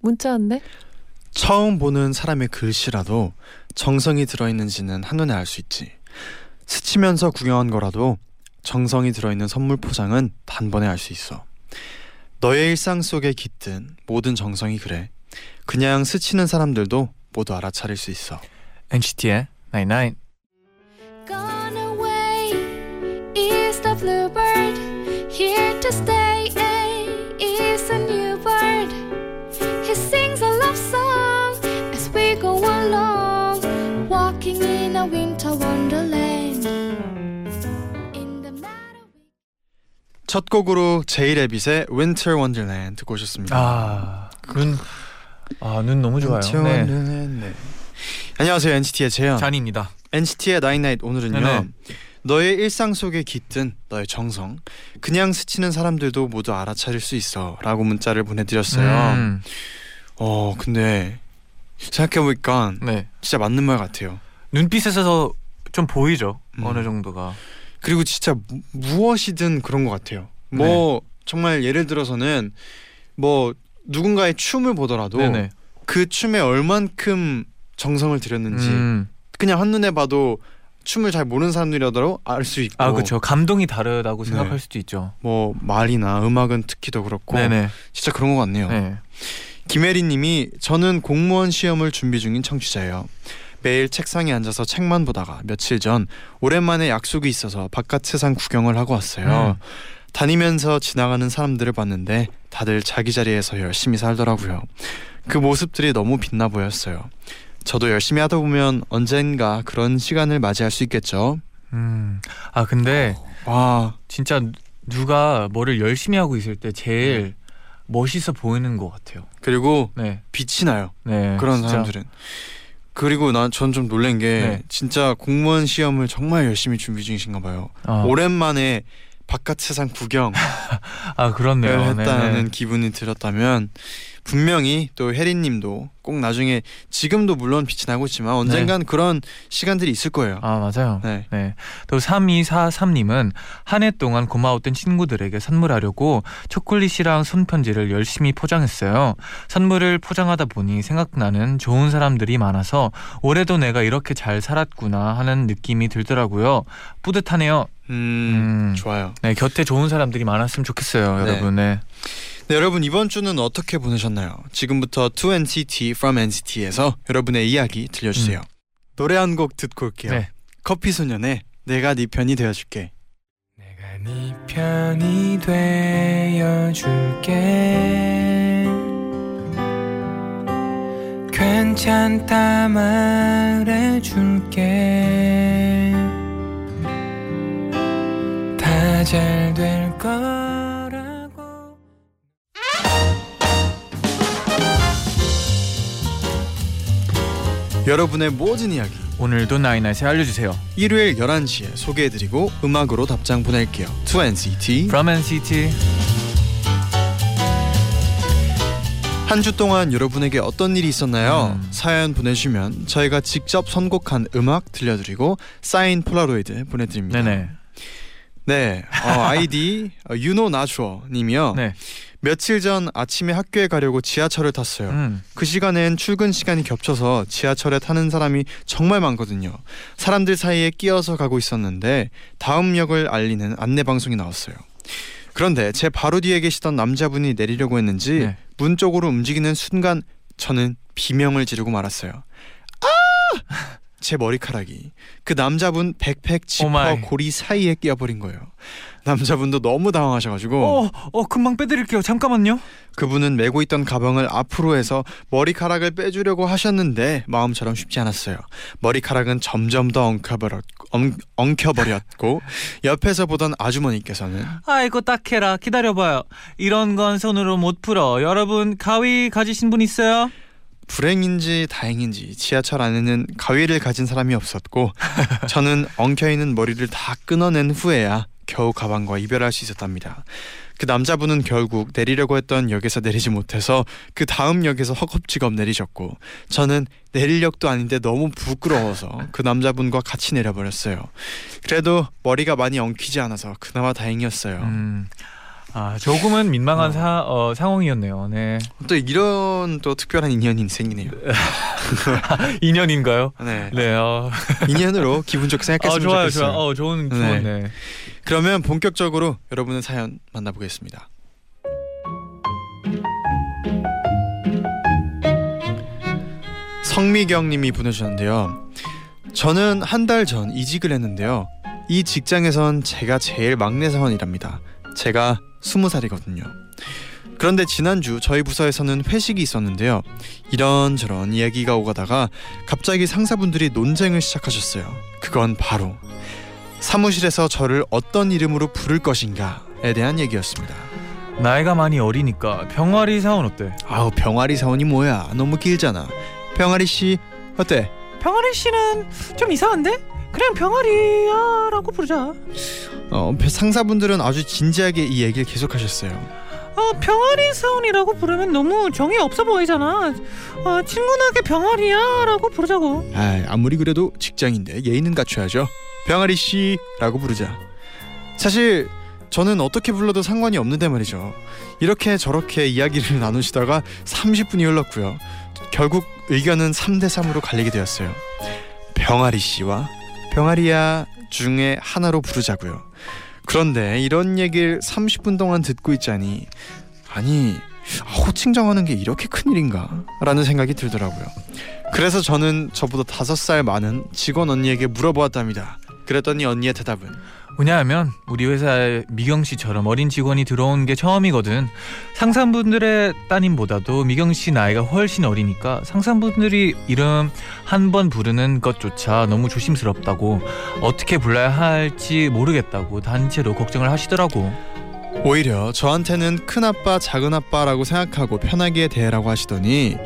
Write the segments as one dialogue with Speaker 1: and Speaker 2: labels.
Speaker 1: 문자 왔네.
Speaker 2: 처음 보는 사람의 글씨라도 정성이 들어있는지는 한눈에 알 수 있지. 스치면서 구경한 거라도 정성이 들어있는 선물 포장은 단번에 알 수 있어. 너의 일상 속에 깃든 모든 정성이 그래. 그냥 스치는 사람들도 모두 알아차릴 수 있어.
Speaker 3: NCT의 Night Night.
Speaker 4: Gone away is the bluebird. Here to stay is a new
Speaker 2: 첫 곡으로 제이레빗의 Winter Wonderland 듣고 오셨습니다.
Speaker 3: 아, 눈, 아, 눈 너무 좋아요.
Speaker 2: Winter
Speaker 3: 네.
Speaker 2: Wonderland, 네. 안녕하세요 NCT의 재현.
Speaker 3: 잔입니다.
Speaker 2: NCT의 나인나잇 오늘은요.
Speaker 3: 네네.
Speaker 2: 너의 일상 속에 깃든 너의 정성 그냥 스치는 사람들도 모두 알아차릴 수 있어라고 문자를 보내드렸어요.
Speaker 3: 음,
Speaker 2: 어 근데 생각해보니까
Speaker 3: 네.
Speaker 2: 진짜 맞는 말 같아요.
Speaker 3: 눈빛에서 좀 보이죠.
Speaker 2: 음.
Speaker 3: 어느 정도가.
Speaker 2: 그리고 진짜 무, 무엇이든 그런 것 같아요. 뭐 정말 예를 들어서는 뭐 누군가의 춤을 보더라도
Speaker 3: 네네.
Speaker 2: 그 춤에 얼만큼 정성을 들였는지
Speaker 3: 음.
Speaker 2: 그냥 한눈에 봐도 춤을 잘 모르는 사람들이라도 알 수 있고
Speaker 3: 아, 그렇죠. 감동이 다르다고
Speaker 2: 네.
Speaker 3: 생각할 수도 있죠.
Speaker 2: 뭐 말이나 음악은 특히 더 그렇고
Speaker 3: 네네.
Speaker 2: 진짜 그런 것 같네요.
Speaker 3: 네.
Speaker 2: 김혜리님이 저는 공무원 시험을 준비 중인 청취자예요. 매일 책상에 앉아서 책만 보다가 며칠 전 오랜만에 약속이 있어서 바깥 세상 구경을 하고 왔어요.
Speaker 3: 음.
Speaker 2: 다니면서 지나가는 사람들을 봤는데 다들 자기 자리에서 열심히 살더라고요. 그 모습들이 너무 빛나 보였어요. 저도 열심히 하다 보면 언젠가 그런 시간을 맞이할 수 있겠죠.
Speaker 3: 음. 아, 근데
Speaker 2: 와,
Speaker 3: 진짜 누가 뭐를 열심히 하고 있을 때 제일 멋있어 보이는 것 같아요.
Speaker 2: 그리고
Speaker 3: 네.
Speaker 2: 빛이 나요.
Speaker 3: 네.
Speaker 2: 그런
Speaker 3: 진짜.
Speaker 2: 사람들은. 그리고 난 전 좀 놀란 게
Speaker 3: 네.
Speaker 2: 진짜 공무원 시험을 정말 열심히 준비 중이신가 봐요.
Speaker 3: 아,
Speaker 2: 오랜만에 바깥 세상 구경을
Speaker 3: 아 그렇네요.
Speaker 2: 했다는
Speaker 3: 네네.
Speaker 2: 기분이 들었다면 분명히 또 혜리님도 꼭 나중에 지금도 물론 빛이 나고 있지만 언젠간 그런 시간들이 있을 거예요.
Speaker 3: 네. 아 맞아요.
Speaker 2: 네.
Speaker 3: 네. 또 3243님은 한 해 동안 고마웠던 친구들에게 선물하려고 초콜릿이랑 손편지를 열심히 포장했어요. 선물을 포장하다 보니 생각나는 좋은 사람들이 많아서 올해도 내가 이렇게 잘 살았구나 하는 느낌이 들더라고요. 뿌듯하네요.
Speaker 2: 음,
Speaker 3: 음.
Speaker 2: 좋아요.
Speaker 3: 네, 곁에 좋은 사람들이 많았으면 좋겠어요,
Speaker 2: 네.
Speaker 3: 여러분. 네.
Speaker 2: 네, 여러분 이번 주는 어떻게 보내셨나요? 지금부터 2NCT from NCT에서 여러분의 이야기 들려주세요. 노래 한 곡 듣고 올게요.
Speaker 3: 음. 네.
Speaker 2: 커피 소년의 내가 네 편이 되어줄게.
Speaker 5: 내가 네 편이 되어줄게 괜찮다 말해줄게 잘 될 거라고
Speaker 2: 여러분의 모든 이야기
Speaker 3: 오늘도 나이나이에 알려주세요.
Speaker 2: 일요일 11시에 소개해드리고 음악으로 답장 보낼게요. 2NCT
Speaker 3: From NCT.
Speaker 2: 한 주 동안 여러분에게 어떤 일이 있었나요?
Speaker 3: 음.
Speaker 2: 사연 보내주시면 저희가 직접 선곡한 음악 들려드리고 사인 폴라로이드 보내드립니다.
Speaker 3: 네네.
Speaker 2: 네, 어, 아이디 유노 나주어 님이요.
Speaker 3: 네.
Speaker 2: 며칠 전 아침에 학교에 가려고 지하철을 탔어요.
Speaker 3: 음.
Speaker 2: 그 시간엔 출근 시간이 겹쳐서 지하철에 타는 사람이 정말 많거든요. 사람들 사이에 끼어서 가고 있었는데 다음 역을 알리는 안내 방송이 나왔어요. 그런데 제 바로 뒤에 계시던 남자분이 내리려고 했는지
Speaker 3: 네.
Speaker 2: 문 쪽으로 움직이는 순간 저는 비명을 지르고 말았어요. 아! 제 머리카락이 그 남자분 백팩 지퍼
Speaker 3: oh my.
Speaker 2: 고리 사이에 끼어버린 거예요. 남자분도 너무 당황하셔가지고
Speaker 3: 어, 어 금방 빼드릴게요. 잠깐만요.
Speaker 2: 그분은 메고 있던 가방을 앞으로 해서 머리카락을 빼주려고 하셨는데 마음처럼 쉽지 않았어요. 머리카락은 점점 더 엉켜버렸, 엉, 엉켜버렸고 옆에서 보던 아주머니께서는
Speaker 3: 아이고 딱해라. 기다려봐요. 이런 건 손으로 못 풀어. 여러분 가위 가지신 분 있어요?
Speaker 2: 불행인지 다행인지 지하철 안에는 가위를 가진 사람이 없었고 저는 엉켜있는 머리를 다 끊어낸 후에야 겨우 가방과 이별할 수 있었답니다. 그 남자분은 결국 내리려고 했던 역에서 내리지 못해서 그 다음 역에서 허겁지겁 내리셨고 저는 내릴 역도 아닌데 너무 부끄러워서 그 남자분과 같이 내려버렸어요. 그래도 머리가 많이 엉키지 않아서 그나마 다행이었어요.
Speaker 3: 음. 아 조금은 민망한
Speaker 2: 어.
Speaker 3: 사, 어, 상황이었네요. 네.
Speaker 2: 또 이런 또 특별한 인연이 생기네요.
Speaker 3: 인연인가요?
Speaker 2: 네.
Speaker 3: 네. 어,
Speaker 2: 인연으로 기분 좋게
Speaker 3: 아,
Speaker 2: 생각했으면
Speaker 3: 좋아요,
Speaker 2: 좋겠어요.
Speaker 3: 좋아요. 어, 좋은,
Speaker 2: 네.
Speaker 3: 좋은, 네.
Speaker 2: 그러면 본격적으로 여러분의 사연 만나보겠습니다. 성미경님이 보내주셨는데요. 저는 한 달 전 이직을 했는데요. 이 직장에선 제가 제일 막내 사원이랍니다. 제가 스무 살이거든요. 그런데 지난주 저희 부서에서는 회식이 있었는데요. 이런저런 이야기가 오가다가 갑자기 상사분들이 논쟁을 시작하셨어요. 그건 바로 사무실에서 저를 어떤 이름으로 부를 것인가에 대한 얘기였습니다.
Speaker 3: 나이가 많이 어리니까 병아리 사원 어때?
Speaker 2: 아우 병아리 사원이 뭐야? 너무 길잖아. 병아리 씨 어때?
Speaker 3: 병아리 씨는 좀 이상한데? 그냥 병아리야라고 부르자.
Speaker 2: 어, 상사분들은 아주 진지하게 이 얘기를 계속하셨어요.
Speaker 3: 어, 병아리 사원이라고 부르면 너무 정이 없어 보이잖아. 어, 친근하게 병아리야라고 부르자고.
Speaker 2: 아, 아무리 그래도 직장인데 예의는 갖춰야죠. 병아리 씨라고 부르자. 사실 저는 어떻게 불러도 상관이 없는데 말이죠. 이렇게 저렇게 이야기를 나누시다가 30분이 흘렀고요. 결국 의견은 3대 3으로 갈리게 되었어요. 병아리 씨와 병아리야 중에 하나로 부르자고요. 그런데 이런 얘기를 30분 동안 듣고 있자니 아니 호칭 정하는 게 이렇게 큰 일인가? 라는 생각이 들더라고요. 그래서 저는 저보다 다섯 살 많은 직원 언니에게 물어보았답니다. 그랬더니 언니의 대답은
Speaker 3: 왜냐하면 우리 회사에 미경 씨처럼 어린 직원이 들어온 게 처음이거든. 상사분들의 따님보다도 미경 씨 나이가 훨씬 어리니까 상사분들이 이름 한 번 부르는 것조차 너무 조심스럽다고 어떻게 불러야 할지 모르겠다고 단체로 걱정을 하시더라고.
Speaker 2: 오히려 저한테는 큰아빠 작은아빠라고 생각하고 편하게 대해라고 하시더니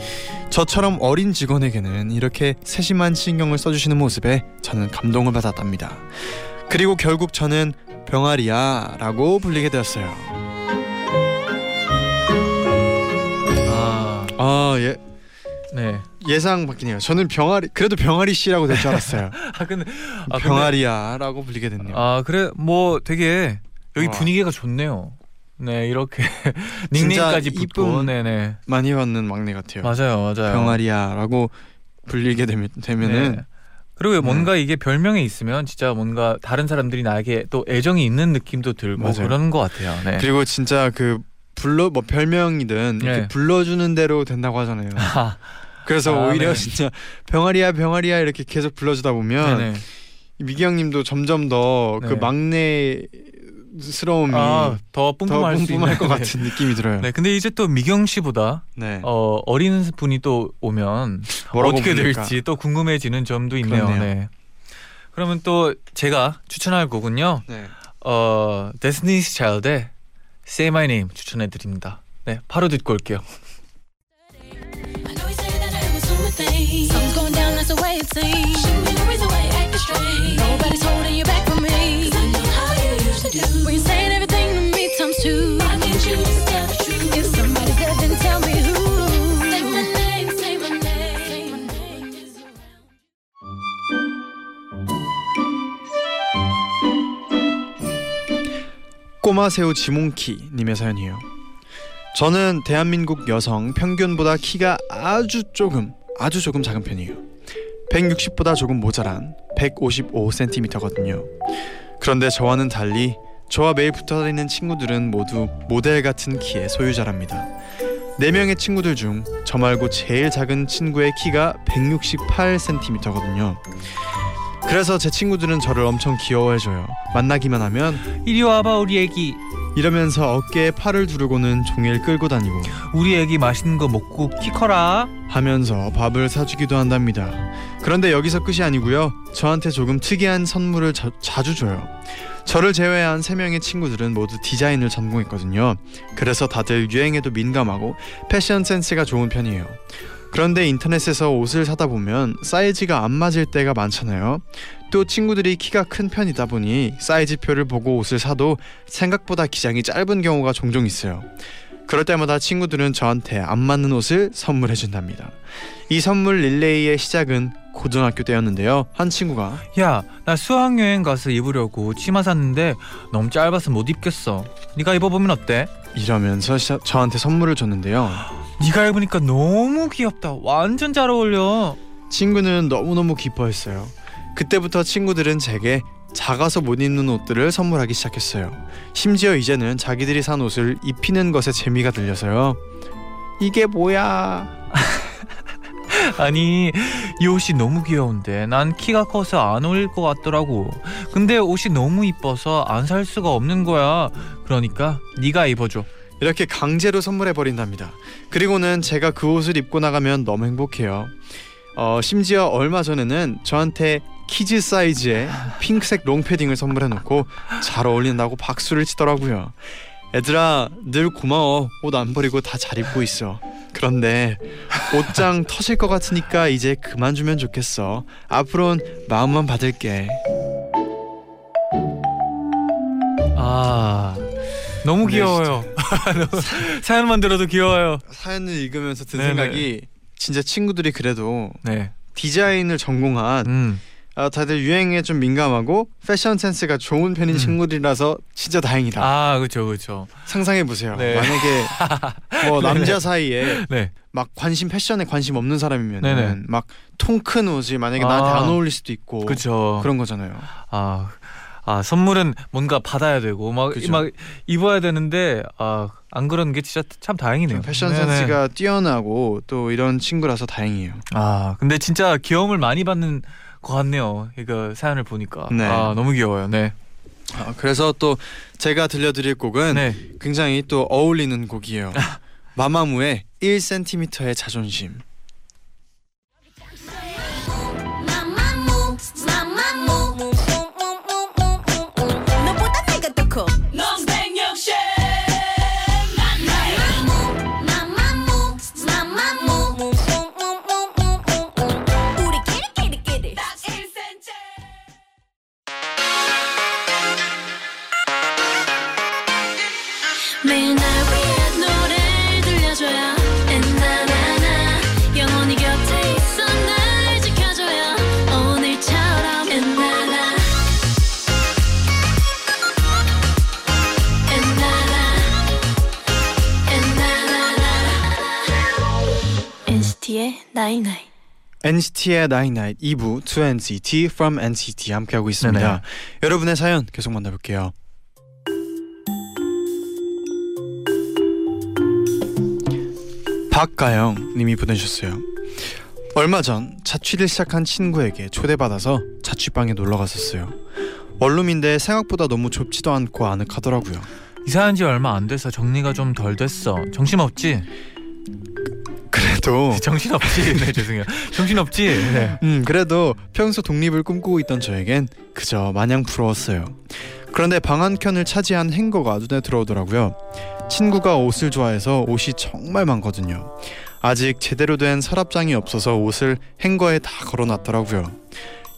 Speaker 2: 저처럼 어린 직원에게는 이렇게 세심한 신경을 써주시는 모습에 저는 감동을 받았답니다. 그리고 결국 저는 병아리야 라고 불리게 되었어요.
Speaker 3: 아,
Speaker 2: 아 예,
Speaker 3: 네.
Speaker 2: 예상 바뀌네요. 저는 병아리 그래도 병아리 씨라고 될 줄 알았어요.
Speaker 3: 아 근데 아, 근데-
Speaker 2: 병아리야 라고 불리게 됐네요.
Speaker 3: 아 그래 뭐 되게 여기
Speaker 2: 어.
Speaker 3: 분위기가 좋네요. 네 이렇게 닉네임까지 붙고. 네네
Speaker 2: 많이 받는 막내 같아요.
Speaker 3: 맞아요 맞아요.
Speaker 2: 병아리야 라고 불리게 되면, 되면은
Speaker 3: 네. 그리고
Speaker 2: 네.
Speaker 3: 뭔가 이게 별명에 있으면 진짜 뭔가 다른 사람들이 나에게 또 애정이 있는 느낌도 들고
Speaker 2: 맞아요.
Speaker 3: 그러는 것 같아요. 네.
Speaker 2: 그리고 진짜 그 불러 뭐 별명이든 이렇게
Speaker 3: 네.
Speaker 2: 불러주는 대로 된다고 하잖아요.
Speaker 3: 아,
Speaker 2: 그래서
Speaker 3: 아,
Speaker 2: 오히려
Speaker 3: 네.
Speaker 2: 진짜 병아리야 병아리야 이렇게 계속 불러주다 보면
Speaker 3: 네네.
Speaker 2: 미기영님도 점점 더그
Speaker 3: 네.
Speaker 2: 막내 스러움이
Speaker 3: 아,
Speaker 2: 더더
Speaker 3: 뿜뿜할 수
Speaker 2: 뿜뿜할 것
Speaker 3: 네.
Speaker 2: 같은 느낌이 들어요.
Speaker 3: 네, 근데 이제 또 미경 씨보다
Speaker 2: 네.
Speaker 3: 어, 어린 분이 또 오면 어떻게
Speaker 2: 부를까?
Speaker 3: 될지 또 궁금해지는 점도 있네요.
Speaker 2: 그렇네요.
Speaker 3: 네. 그러면 또 제가 추천할 곡은요.
Speaker 2: 네.
Speaker 3: 어, Destiny's Child의 Say My Name 추천해 드립니다. 네, 바로 듣고 올게요.
Speaker 2: 꼬마새우 지몽키 님의 사연이에요. 저는 대한민국 여성 평균보다 키가 아주 조금 아주 조금 작은 편이에요. 160보다 조금 모자란 155cm거든요. 그런데 저와는 달리 저와 매일 붙어 다니는 친구들은 모두 모델 같은 키의 소유자랍니다. 네 명의 친구들 중 저 말고 제일 작은 친구의 키가 168cm거든요. 그래서 제 친구들은 저를 엄청 귀여워해줘요. 만나기만 하면
Speaker 3: 이리 와봐 우리 애기.
Speaker 2: 이러면서 어깨에 팔을 두르고는 종일 끌고 다니고
Speaker 3: 우리 애기 맛있는 거 먹고 키 커라.
Speaker 2: 하면서 밥을 사주기도 한답니다. 그런데 여기서 끝이 아니고요. 저한테 조금 특이한 선물을 자, 자주 줘요. 저를 제외한 세 명의 친구들은 모두 디자인을 전공했거든요. 그래서 다들 유행에도 민감하고 패션 센스가 좋은 편이에요. 그런데 인터넷에서 옷을 사다 보면 사이즈가 안 맞을 때가 많잖아요. 또 친구들이 키가 큰 편이다 보니 사이즈표를 보고 옷을 사도 생각보다 기장이 짧은 경우가 종종 있어요. 그럴 때마다 친구들은 저한테 안 맞는 옷을 선물해 준답니다. 이 선물 릴레이의 시작은 고등학교 때였는데요. 한 친구가
Speaker 3: 야, 나 수학 여행 가서 입으려고 치마 샀는데 너무 짧아서 못 입겠어. 네가 입어 보면 어때?
Speaker 2: 이러면서 시- 저한테 선물을 줬는데요.
Speaker 3: 네가 입으니까 너무 귀엽다. 완전 잘 어울려.
Speaker 2: 친구는 너무너무 기뻐했어요. 그때부터 친구들은 제게 작아서 못 입는 옷들을 선물하기 시작했어요. 심지어 이제는 자기들이 산 옷을 입히는 것에 재미가 들려서요. 이게 뭐야?
Speaker 3: 아니 이 옷이 너무 귀여운데 난 키가 커서 안 어울릴 것 같더라고. 근데 옷이 너무 이뻐서 안 살 수가 없는 거야. 그러니까 네가 입어줘.
Speaker 2: 이렇게 강제로 선물해 버린답니다. 그리고는 제가 그 옷을 입고 나가면 너무 행복해요. 어, 심지어 얼마 전에는 저한테 키즈 사이즈의 핑크색 롱패딩을 선물해 놓고 잘 어울린다고 박수를 치더라고요. 애들아 늘 고마워. 옷 안 버리고 다 잘 입고 있어. 그런데 옷장 터질 것 같으니까 이제 그만 주면 좋겠어. 앞으론 마음만 받을게.
Speaker 3: 아 너무
Speaker 2: 네,
Speaker 3: 귀여워요. 사연만 들어도 귀여워요.
Speaker 2: 사연을 읽으면서 든
Speaker 3: 네네.
Speaker 2: 생각이 진짜 친구들이 그래도
Speaker 3: 네.
Speaker 2: 디자인을 전공한
Speaker 3: 음.
Speaker 2: 아, 다들 유행에 좀 민감하고 패션 센스가 좋은 편인
Speaker 3: 음.
Speaker 2: 친구들이라서 진짜 다행이다.
Speaker 3: 아 그렇죠 그렇죠.
Speaker 2: 상상해 보세요.
Speaker 3: 네.
Speaker 2: 만약에 뭐 남자 사이에
Speaker 3: 네.
Speaker 2: 막 관심 패션에 관심 없는 사람이면
Speaker 3: 네네.
Speaker 2: 막통 큰 옷이 만약에
Speaker 3: 아.
Speaker 2: 나한테 안 어울릴 수도 있고
Speaker 3: 그렇죠.
Speaker 2: 그런 거잖아요.
Speaker 3: 아, 아 선물은 뭔가 받아야 되고 막. 막 입어야 되는데 아, 안 그런 게 진짜 참 다행이네요.
Speaker 2: 좀 패션. 센스가 뛰어나고 또 이런 친구라서 다행이에요.
Speaker 3: 아 근데 진짜 귀여움을 많이 받는 것 같네요. 이거 사연을 보니까
Speaker 2: 네.
Speaker 3: 아 너무 귀여워요. 네.
Speaker 2: 아, 그래서 또 제가 들려드릴 곡은
Speaker 3: 네.
Speaker 2: 굉장히 또 어울리는 곡이에요. 마마무의 1cm의 자존심.
Speaker 4: 매일 날 위해 노래를 들려줘요 엔나나나 영원히 곁에 있어 날 지켜줘요 오늘처럼 엔나나 엔나나 엔나나나 NCT의 night night
Speaker 2: NCT의 Night Night 2부 To NCT From NCT 함께하고 있습니다.
Speaker 3: 네네.
Speaker 2: 여러분의 사연 계속 만나볼게요. 박가영 님이 보내주셨어요. 얼마 전 자취를 시작한 친구에게 초대받아서 자취방에 놀러 갔었어요. 원룸인데 생각보다 너무 좁지도 않고 아늑하더라고요.
Speaker 3: 이사한 지 얼마 안 돼서 정리가 좀 덜 됐어. 정신 없지?
Speaker 2: 그래도
Speaker 3: 정신 없지? 네 죄송해요. 정신 없지? 네.
Speaker 2: 음 그래도 평소 독립을 꿈꾸고 있던 저에겐 그저 마냥 부러웠어요. 그런데 방 한 켠을 차지한 행거가 눈에 들어오더라고요. 친구가 옷을 좋아해서 옷이 정말 많거든요. 아직 제대로 된 서랍장이 없어서 옷을 행거에 다 걸어놨더라고요.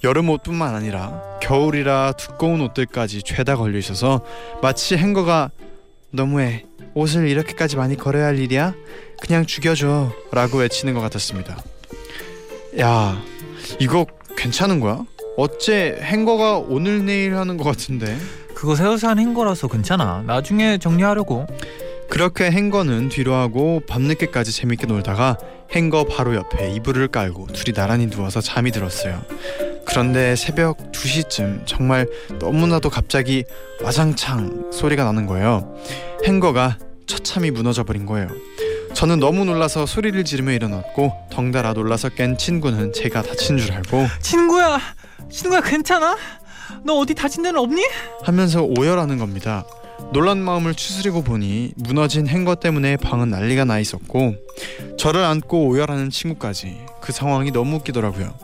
Speaker 2: 여름 옷뿐만 아니라 겨울이라 두꺼운 옷들까지 죄다 걸려 있어서 마치 행거가 너무해 옷을 이렇게까지 많이 걸어야 할 일이야? 그냥 죽여줘 라고 외치는 것 같았습니다. 야 이거 괜찮은 거야? 어째 행거가 오늘 내일 하는 것 같은데
Speaker 3: 그거 새로 산 행거라서 괜찮아. 나중에 정리하려고.
Speaker 2: 그렇게 행거는 뒤로 하고 밤늦게까지 재밌게 놀다가 행거 바로 옆에 이불을 깔고 둘이 나란히 누워서 잠이 들었어요. 그런데 새벽 2시쯤 정말 너무나도 갑자기 와장창 소리가 나는 거예요. 행거가 처참히 무너져 버린 거예요. 저는 너무 놀라서 소리를 지르며 일어났고 덩달아 놀라서 깬 친구는 제가 다친 줄 알고
Speaker 3: 친구야 친구야 괜찮아? 너 어디 다친 데는 없니?
Speaker 2: 하면서 오열하는 겁니다. 놀란 마음을 추스리고 보니 무너진 행거 때문에 방은 난리가 나 있었고 저를 안고 오열하는 친구까지 그 상황이 너무 웃기더라고요.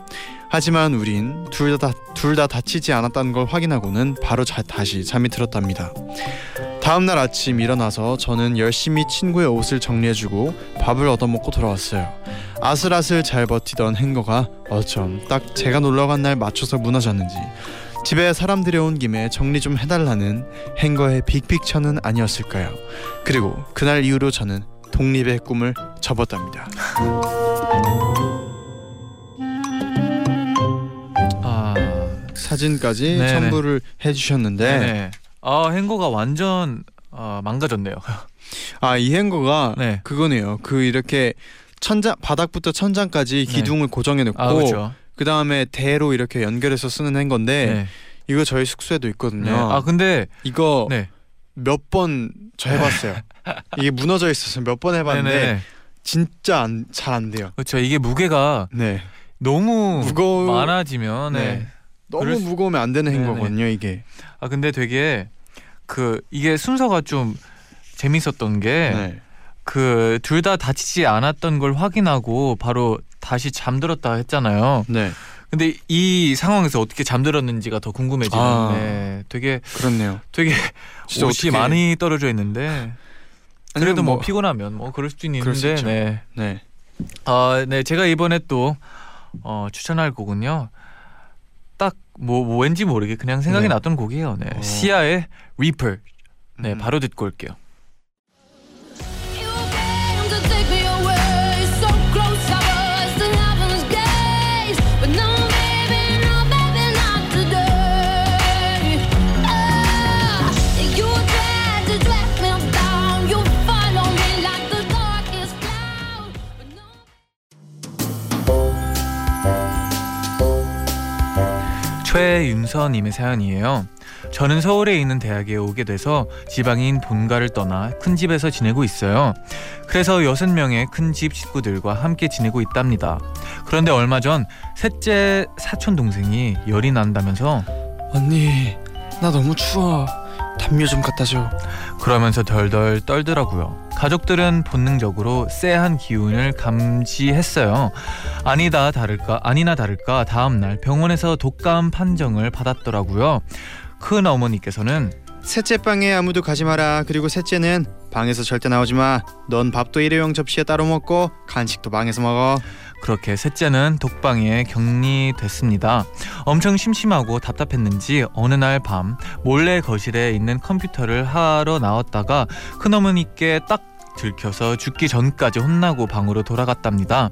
Speaker 2: 하지만 우린 둘다 둘다 다치지 않았다는 걸 확인하고는 바로 자, 다시 잠이 들었답니다. 다음 날 아침 일어나서 저는 열심히 친구의 옷을 정리해주고 밥을 얻어먹고 돌아왔어요. 아슬아슬 잘 버티던 행거가 어쩜 딱 제가 놀러간 날 맞춰서 무너졌는지 집에 사람들이 온 김에 정리 좀 해달라는 행거의 빅픽처는 아니었을까요? 그리고 그날 이후로 저는 독립의 꿈을 접었답니다.
Speaker 3: 아,
Speaker 2: 사진까지
Speaker 3: 네네.
Speaker 2: 첨부를 해주셨는데
Speaker 3: 네. 아 행거가 완전 어, 망가졌네요.
Speaker 2: 아이 행거가
Speaker 3: 네.
Speaker 2: 그거네요. 그 이렇게 천장 바닥부터 천장까지
Speaker 3: 네.
Speaker 2: 기둥을 고정해 놓고
Speaker 3: 아 그렇죠.
Speaker 2: 그 다음에 대로 이렇게 연결해서 쓰는 행거인데
Speaker 3: 네.
Speaker 2: 이거 저희 숙소에도 있거든요.
Speaker 3: 네. 아 근데
Speaker 2: 이거
Speaker 3: 네.
Speaker 2: 몇번 저 해봤어요. 이게 무너져 있어서 몇 번 해봤는데
Speaker 3: 네네.
Speaker 2: 진짜 잘 안 돼요.
Speaker 3: 그렇죠. 이게 무게가
Speaker 2: 네.
Speaker 3: 너무
Speaker 2: 무거워
Speaker 3: 많아지면 네.
Speaker 2: 네. 너무
Speaker 3: 수-
Speaker 2: 무거우면 안 되는. 행거거든요. 이게.
Speaker 3: 아 근데 되게 그 이게 순서가 좀 재밌었던 게
Speaker 2: 네.
Speaker 3: 그둘 다 다치지 않았던 걸 확인하고 바로 다시 잠들었다 했잖아요.
Speaker 2: 네.
Speaker 3: 근데 이 상황에서 어떻게 잠들었는지가 더 궁금해지는데 되게
Speaker 2: 그렇네요.
Speaker 3: 되게 옷이
Speaker 2: 어떻게-
Speaker 3: 많이 떨어져 있는데 그래도 뭐,
Speaker 2: 뭐-
Speaker 3: 피곤하면 뭐 그럴 수도
Speaker 2: 그럴 수
Speaker 3: 있는데
Speaker 2: 있죠.
Speaker 3: 네.
Speaker 2: 네.
Speaker 3: 아, 네. 제가 이번에 또 어, 추천할 곡은요. 딱뭐 왠지 모르게 그냥 생각이
Speaker 2: 네.
Speaker 3: 났던 곡이에요. 네.
Speaker 2: 어.
Speaker 3: 시아의 리퍼. 네,
Speaker 2: 음.
Speaker 3: 바로 듣고 올게요. 최윤서님의 사연이에요. 저는 서울에 있는 대학에 오게 돼서 지방인 본가를 떠나 큰 집에서 지내고 있어요. 그래서 여섯 명의 큰 집 식구들과 함께 지내고 있답니다. 그런데 얼마 전 셋째 사촌 동생이 열이 난다면서
Speaker 2: 언니 나 너무 추워. 담요 좀 갖다 줘.
Speaker 3: 그러면서 덜덜 떨더라고요. 가족들은 본능적으로 쎄한 기운을 감지했어요. 아니다 다를까 아니나 다를까 다음 날 병원에서 독감 판정을 받았더라고요. 큰 어머니께서는
Speaker 2: 셋째 방에 아무도 가지 마라. 그리고 셋째는 방에서 절대 나오지 마. 넌 밥도 일회용 접시에 따로 먹고 간식도 방에서 먹어.
Speaker 3: 그렇게 셋째는 독방에 격리됐습니다. 엄청 심심하고 답답했는지 어느 날 밤 몰래 거실에 있는 컴퓨터를 하러 나왔다가 큰어머니께 딱 들켜서 죽기 전까지 혼나고 방으로 돌아갔답니다.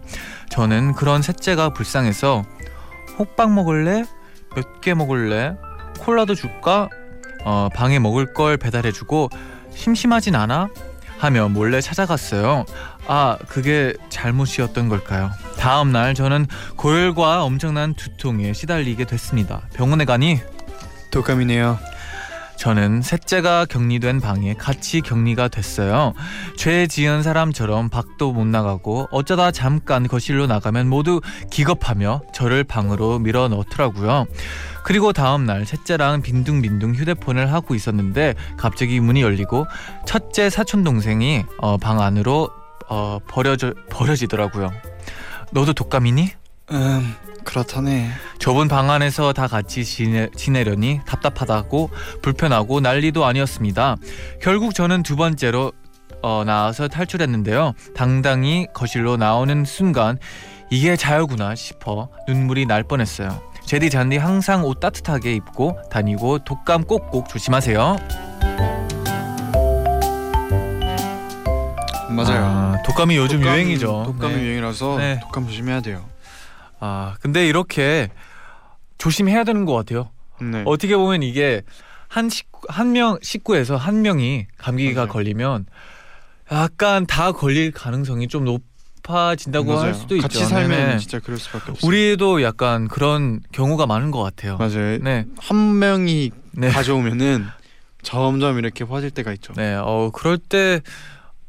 Speaker 3: 저는 그런 셋째가 불쌍해서 호빵 먹을래? 몇 개 먹을래? 콜라도 줄까? 어, 방에 먹을 걸 배달해주고 심심하진 않아? 하며 몰래 찾아갔어요. 아, 그게 잘못이었던 걸까요? 다음 날 저는 고열과 엄청난 두통에 시달리게 됐습니다. 병원에 가니
Speaker 2: 독감이네요.
Speaker 3: 저는 셋째가 격리된 방에 같이 격리가 됐어요. 죄 지은 사람처럼 밖도 못 나가고 어쩌다 잠깐 거실로 나가면 모두 기겁하며 저를 방으로 밀어 넣더라고요. 그리고 다음 날 셋째랑 빈둥빈둥 휴대폰을 하고 있었는데 갑자기 문이 열리고 첫째 사촌 동생이 어, 방 안으로 어, 버려져 버려지더라고요. 너도 독감이니?
Speaker 2: 음 그렇다네.
Speaker 3: 좁은 방 안에서 다 같이 지내, 지내려니 답답하다고 불편하고 난리도 아니었습니다. 결국 저는 두 번째로 어, 나와서 탈출했는데요. 당당히 거실로 나오는 순간 이게 자유구나 싶어 눈물이 날 뻔했어요. 제디 잔디 항상 옷 따뜻하게 입고 다니고 독감 꼭꼭 조심하세요.
Speaker 2: 맞아요.
Speaker 3: 아, 독감이 요즘
Speaker 2: 독감-
Speaker 3: 유행이죠.
Speaker 2: 독감이
Speaker 3: 네.
Speaker 2: 유행이라서
Speaker 3: 네.
Speaker 2: 독감 조심해야 돼요.
Speaker 3: 아 근데 이렇게 조심해야 되는 것 같아요.
Speaker 2: 네.
Speaker 3: 어떻게 보면 이게 한 식구 한명 식구에서 한 명이 감기가
Speaker 2: 맞아요.
Speaker 3: 걸리면 약간 다 걸릴 가능성이 좀 높아진다고 할
Speaker 2: 맞아요.
Speaker 3: 수도 있죠.
Speaker 2: 같이 살면
Speaker 3: 네.
Speaker 2: 진짜 그럴 수밖에 없어요.
Speaker 3: 우리도 약간 그런 경우가 많은 것 같아요.
Speaker 2: 맞아요.
Speaker 3: 네,
Speaker 2: 한 명이
Speaker 3: 네,
Speaker 2: 가져오면은 점점 이렇게 퍼질 때가 있죠.
Speaker 3: 네. 어 그럴 때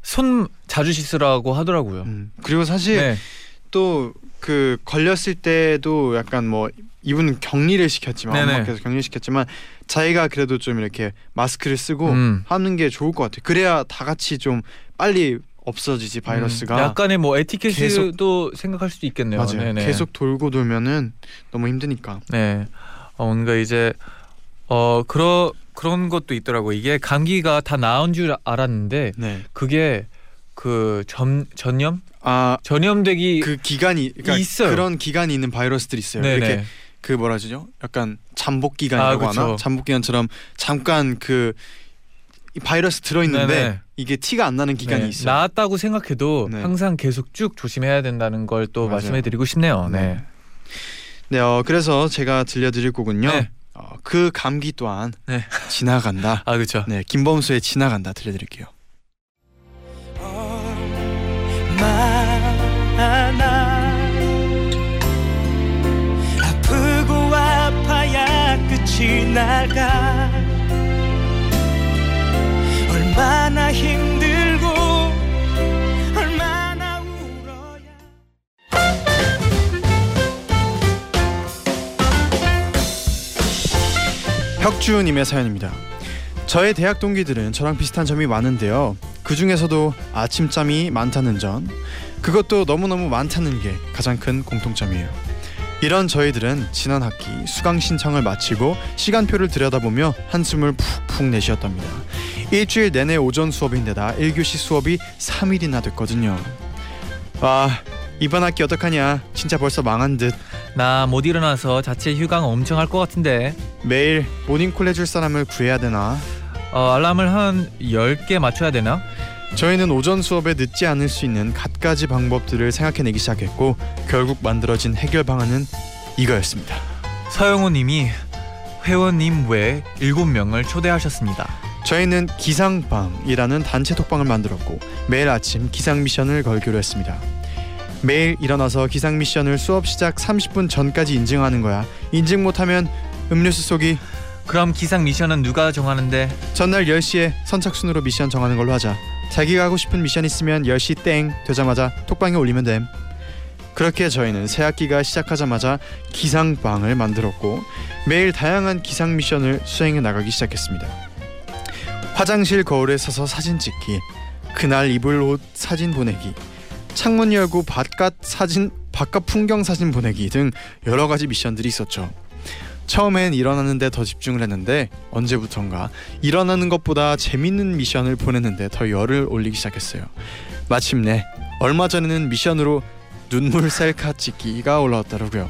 Speaker 3: 손 자주 씻으라고 하더라고요.
Speaker 2: 음. 그리고 사실
Speaker 3: 네,
Speaker 2: 또 그 걸렸을 때도 약간 뭐 이분 격리를 시켰지만
Speaker 3: 네네.
Speaker 2: 엄마께서 격리 시켰지만 자기가 그래도 좀 이렇게 마스크를 쓰고
Speaker 3: 음.
Speaker 2: 하는 게 좋을 것 같아요. 그래야 다 같이 좀 빨리 없어지지 바이러스가.
Speaker 3: 음, 약간의 뭐 에티켓도 생각할 수도 있겠네요.
Speaker 2: 맞아요.
Speaker 3: 네네.
Speaker 2: 계속 돌고 돌면은 너무 힘드니까.
Speaker 3: 네. 어, 뭔가 이제 어 그러 그런 것도 있더라고. 이게 감기가 다 나은 줄 알았는데
Speaker 2: 네.
Speaker 3: 그게 그 전 전염
Speaker 2: 아.
Speaker 3: 전염되기
Speaker 2: 그 기간이 그러니까
Speaker 3: 있어요.
Speaker 2: 그런 기간이 있는 바이러스들이 있어요.
Speaker 3: 네네.
Speaker 2: 이렇게 그 뭐라 하죠? 약간 잠복 기간이라고
Speaker 3: 아.
Speaker 2: 하나? 잠복 기간처럼 잠깐 그이 바이러스 들어 있는데
Speaker 3: 네네.
Speaker 2: 이게 티가 안 나는 기간이
Speaker 3: 네,
Speaker 2: 있어요.
Speaker 3: 나았다고 생각해도
Speaker 2: 네.
Speaker 3: 항상 계속 쭉 조심해야 된다는 걸또
Speaker 2: 맞아요.
Speaker 3: 말씀해 드리고 싶네요. 네.
Speaker 2: 네. 네, 어, 그래서 제가 들려드릴 곡은요.
Speaker 3: 네.
Speaker 2: 어, 그 감기 또한
Speaker 3: 네.
Speaker 2: 지나간다.
Speaker 3: 아 그렇죠.
Speaker 2: 네, 김범수의 지나간다 들려드릴게요.
Speaker 5: 끝이 나가 얼마나 힘들고 얼마나 울어야
Speaker 2: 혁주님의 사연입니다. 저의 대학 동기들은 저랑 비슷한 점이 많은데요. 그 중에서도 아침잠이 많다는 점, 그것도 너무너무 많다는 게 가장 큰 공통점이에요. 이런 저희들은 지난 학기 수강 신청을 마치고 시간표를 들여다보며 한숨을 푹푹 내쉬었답니다. 일주일 내내 오전 수업인데다 1교시 수업이 3일이나 됐거든요. 와 이번 학기 어떡하냐 진짜 벌써 망한 듯
Speaker 3: 나 못 일어나서 자체 휴강 엄청 할 것 같은데
Speaker 2: 매일 모닝콜 해줄 사람을 구해야 되나
Speaker 3: 어, 알람을 한 10개 맞춰야 되나?
Speaker 2: 저희는 오전 수업에 늦지 않을 수 있는 갖가지 방법들을 생각해내기 시작했고 결국 만들어진 해결 방안은 이거였습니다.
Speaker 3: 서영호 님이 회원님 외 7명을 초대하셨습니다.
Speaker 2: 저희는 기상방이라는 단체 톡방을 만들었고 매일 아침 기상 미션을 걸기로 했습니다. 매일 일어나서 기상 미션을 수업 시작 30분 전까지 인증하는 거야. 인증 못하면 음료수 쏘기.
Speaker 3: 그럼 기상 미션은 누가 정하는데?
Speaker 2: 전날 10시에 선착순으로 미션 정하는 걸로 하자. 자기가 하고 싶은 미션 있으면 10시 땡 되자마자 톡방에 올리면 됨. 그렇게 저희는 새 학기가 시작하자마자 기상방을 만들었고 매일 다양한 기상 미션을 수행해 나가기 시작했습니다. 화장실 거울에 서서 사진 찍기, 그날 입을 옷 사진 보내기, 창문 열고 바깥 사진 바깥 풍경 사진 보내기 등 여러 가지 미션들이 있었죠. 처음엔 일어나는데 더 집중을 했는데 언제부턴가 일어나는 것보다 재밌는 미션을 보냈는데 더 열을 올리기 시작했어요. 마침내 얼마 전에는 미션으로 눈물 셀카 찍기가 올라왔더라고요.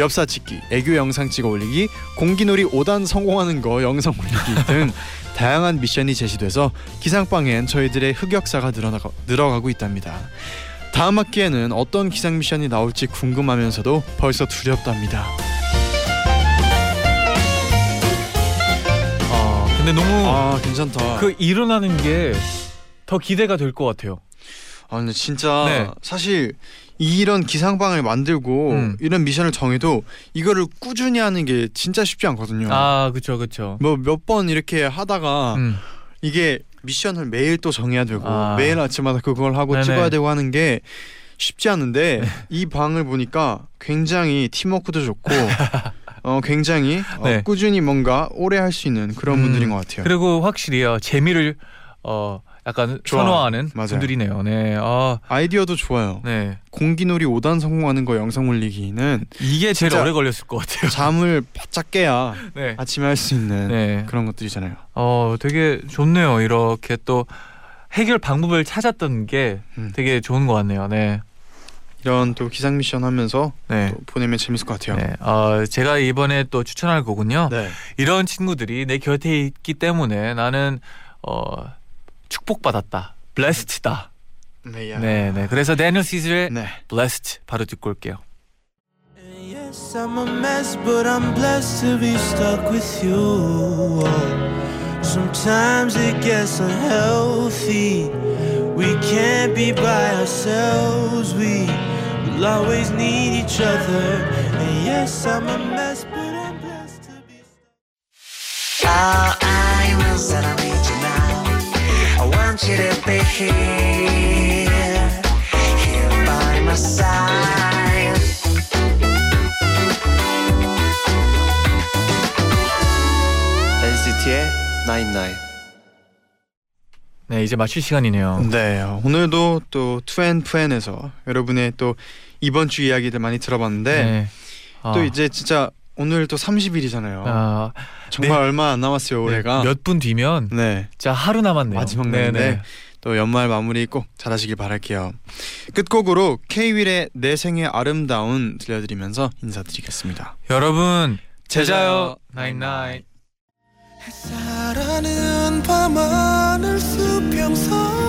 Speaker 2: 엽사 찍기, 애교 영상 찍어 올리기, 공기놀이 5단 성공하는 거 영상 올리기 등 다양한 미션이 제시돼서 기상방엔 저희들의 흑역사가 늘어나가, 늘어가고 있답니다. 다음 학기에는 어떤 기상 미션이 나올지 궁금하면서도 벌써 두렵답니다.
Speaker 3: 근데 너무
Speaker 2: 아 괜찮다.
Speaker 3: 그 일어나는 게 더 기대가 될 것 같아요.
Speaker 2: 아 근데 진짜
Speaker 3: 네.
Speaker 2: 사실 이런 기상방을 만들고
Speaker 3: 음.
Speaker 2: 이런 미션을 정해도 이거를 꾸준히 하는 게 진짜 쉽지 않거든요.
Speaker 3: 아, 그렇죠, 그렇죠.
Speaker 2: 뭐 몇 번 이렇게 하다가
Speaker 3: 음.
Speaker 2: 이게 미션을 매일 또 정해야 되고
Speaker 3: 아.
Speaker 2: 매일 아침마다 그걸 하고
Speaker 3: 네네.
Speaker 2: 찍어야 되고 하는 게 쉽지 않은데 이 방을 보니까 굉장히 팀워크도 좋고 어 굉장히 어,
Speaker 3: 네.
Speaker 2: 꾸준히 뭔가 오래 할 수 있는 그런
Speaker 3: 음.
Speaker 2: 분들인 것 같아요.
Speaker 3: 그리고 확실히요 재미를 어 약간
Speaker 2: 좋아.
Speaker 3: 선호하는
Speaker 2: 맞아요.
Speaker 3: 분들이네요. 네, 아,
Speaker 2: 아이디어도 좋아요.
Speaker 3: 네
Speaker 2: 공기놀이 5단 성공하는 거 영상 올리기는
Speaker 3: 이게 제일 오래 걸렸을 것 같아요.
Speaker 2: 잠을 바짝 깨야
Speaker 3: 네,
Speaker 2: 아침에 할 수 있는
Speaker 3: 네.
Speaker 2: 그런 것들이잖아요.
Speaker 3: 어 되게 좋네요. 이렇게 또 해결 방법을 찾았던 게
Speaker 2: 음.
Speaker 3: 되게 좋은 것 같네요. 네,
Speaker 2: 이런 또 기상 미션 하면서
Speaker 3: 네.
Speaker 2: 또 보내면 재밌을 것 같아요.
Speaker 3: 네, 어, 제가 이번에 또 추천할 곡은요.
Speaker 2: 네.
Speaker 3: 이런 친구들이 내 곁에 있기 때문에 나는 어, 축복받았다. blessed다.
Speaker 2: 네, 야.
Speaker 3: 네, 네. 그래서 데니얼 시즈의
Speaker 2: 네.
Speaker 3: blessed 바로 듣고 올게요.
Speaker 5: Yes, I'm a mess, but I'm blessed to be stuck with you. Sometimes it gets unhealthy. We can't be by ourselves. We We'll always need each other. And yes, I'm a mess, but I'm blessed to be.
Speaker 6: Oh, I know that I need you now. I want you to be here, here by my side.
Speaker 3: NCT의 99 네, 이제 마칠 시간이네요.
Speaker 2: 네, 오늘도 또 투앤푸앤에서 여러분의 또 이번 주 이야기들 많이 들어봤는데
Speaker 3: 네. 아,
Speaker 2: 또 이제 진짜 오늘 또 30일이잖아요.
Speaker 3: 아,
Speaker 2: 정말
Speaker 3: 네.
Speaker 2: 얼마 안 남았어요 올해가.
Speaker 3: 몇분 뒤면
Speaker 2: 네.
Speaker 3: 진짜 하루 남았네요.
Speaker 2: 마지막
Speaker 3: 네,
Speaker 2: 날인데
Speaker 3: 네.
Speaker 2: 또 연말 마무리 꼭 잘하시길 바랄게요. 끝곡으로 K-윌의 내 생의 아름다운 들려드리면서 인사드리겠습니다.
Speaker 3: 여러분 제자요 나잇나잇.
Speaker 5: 平常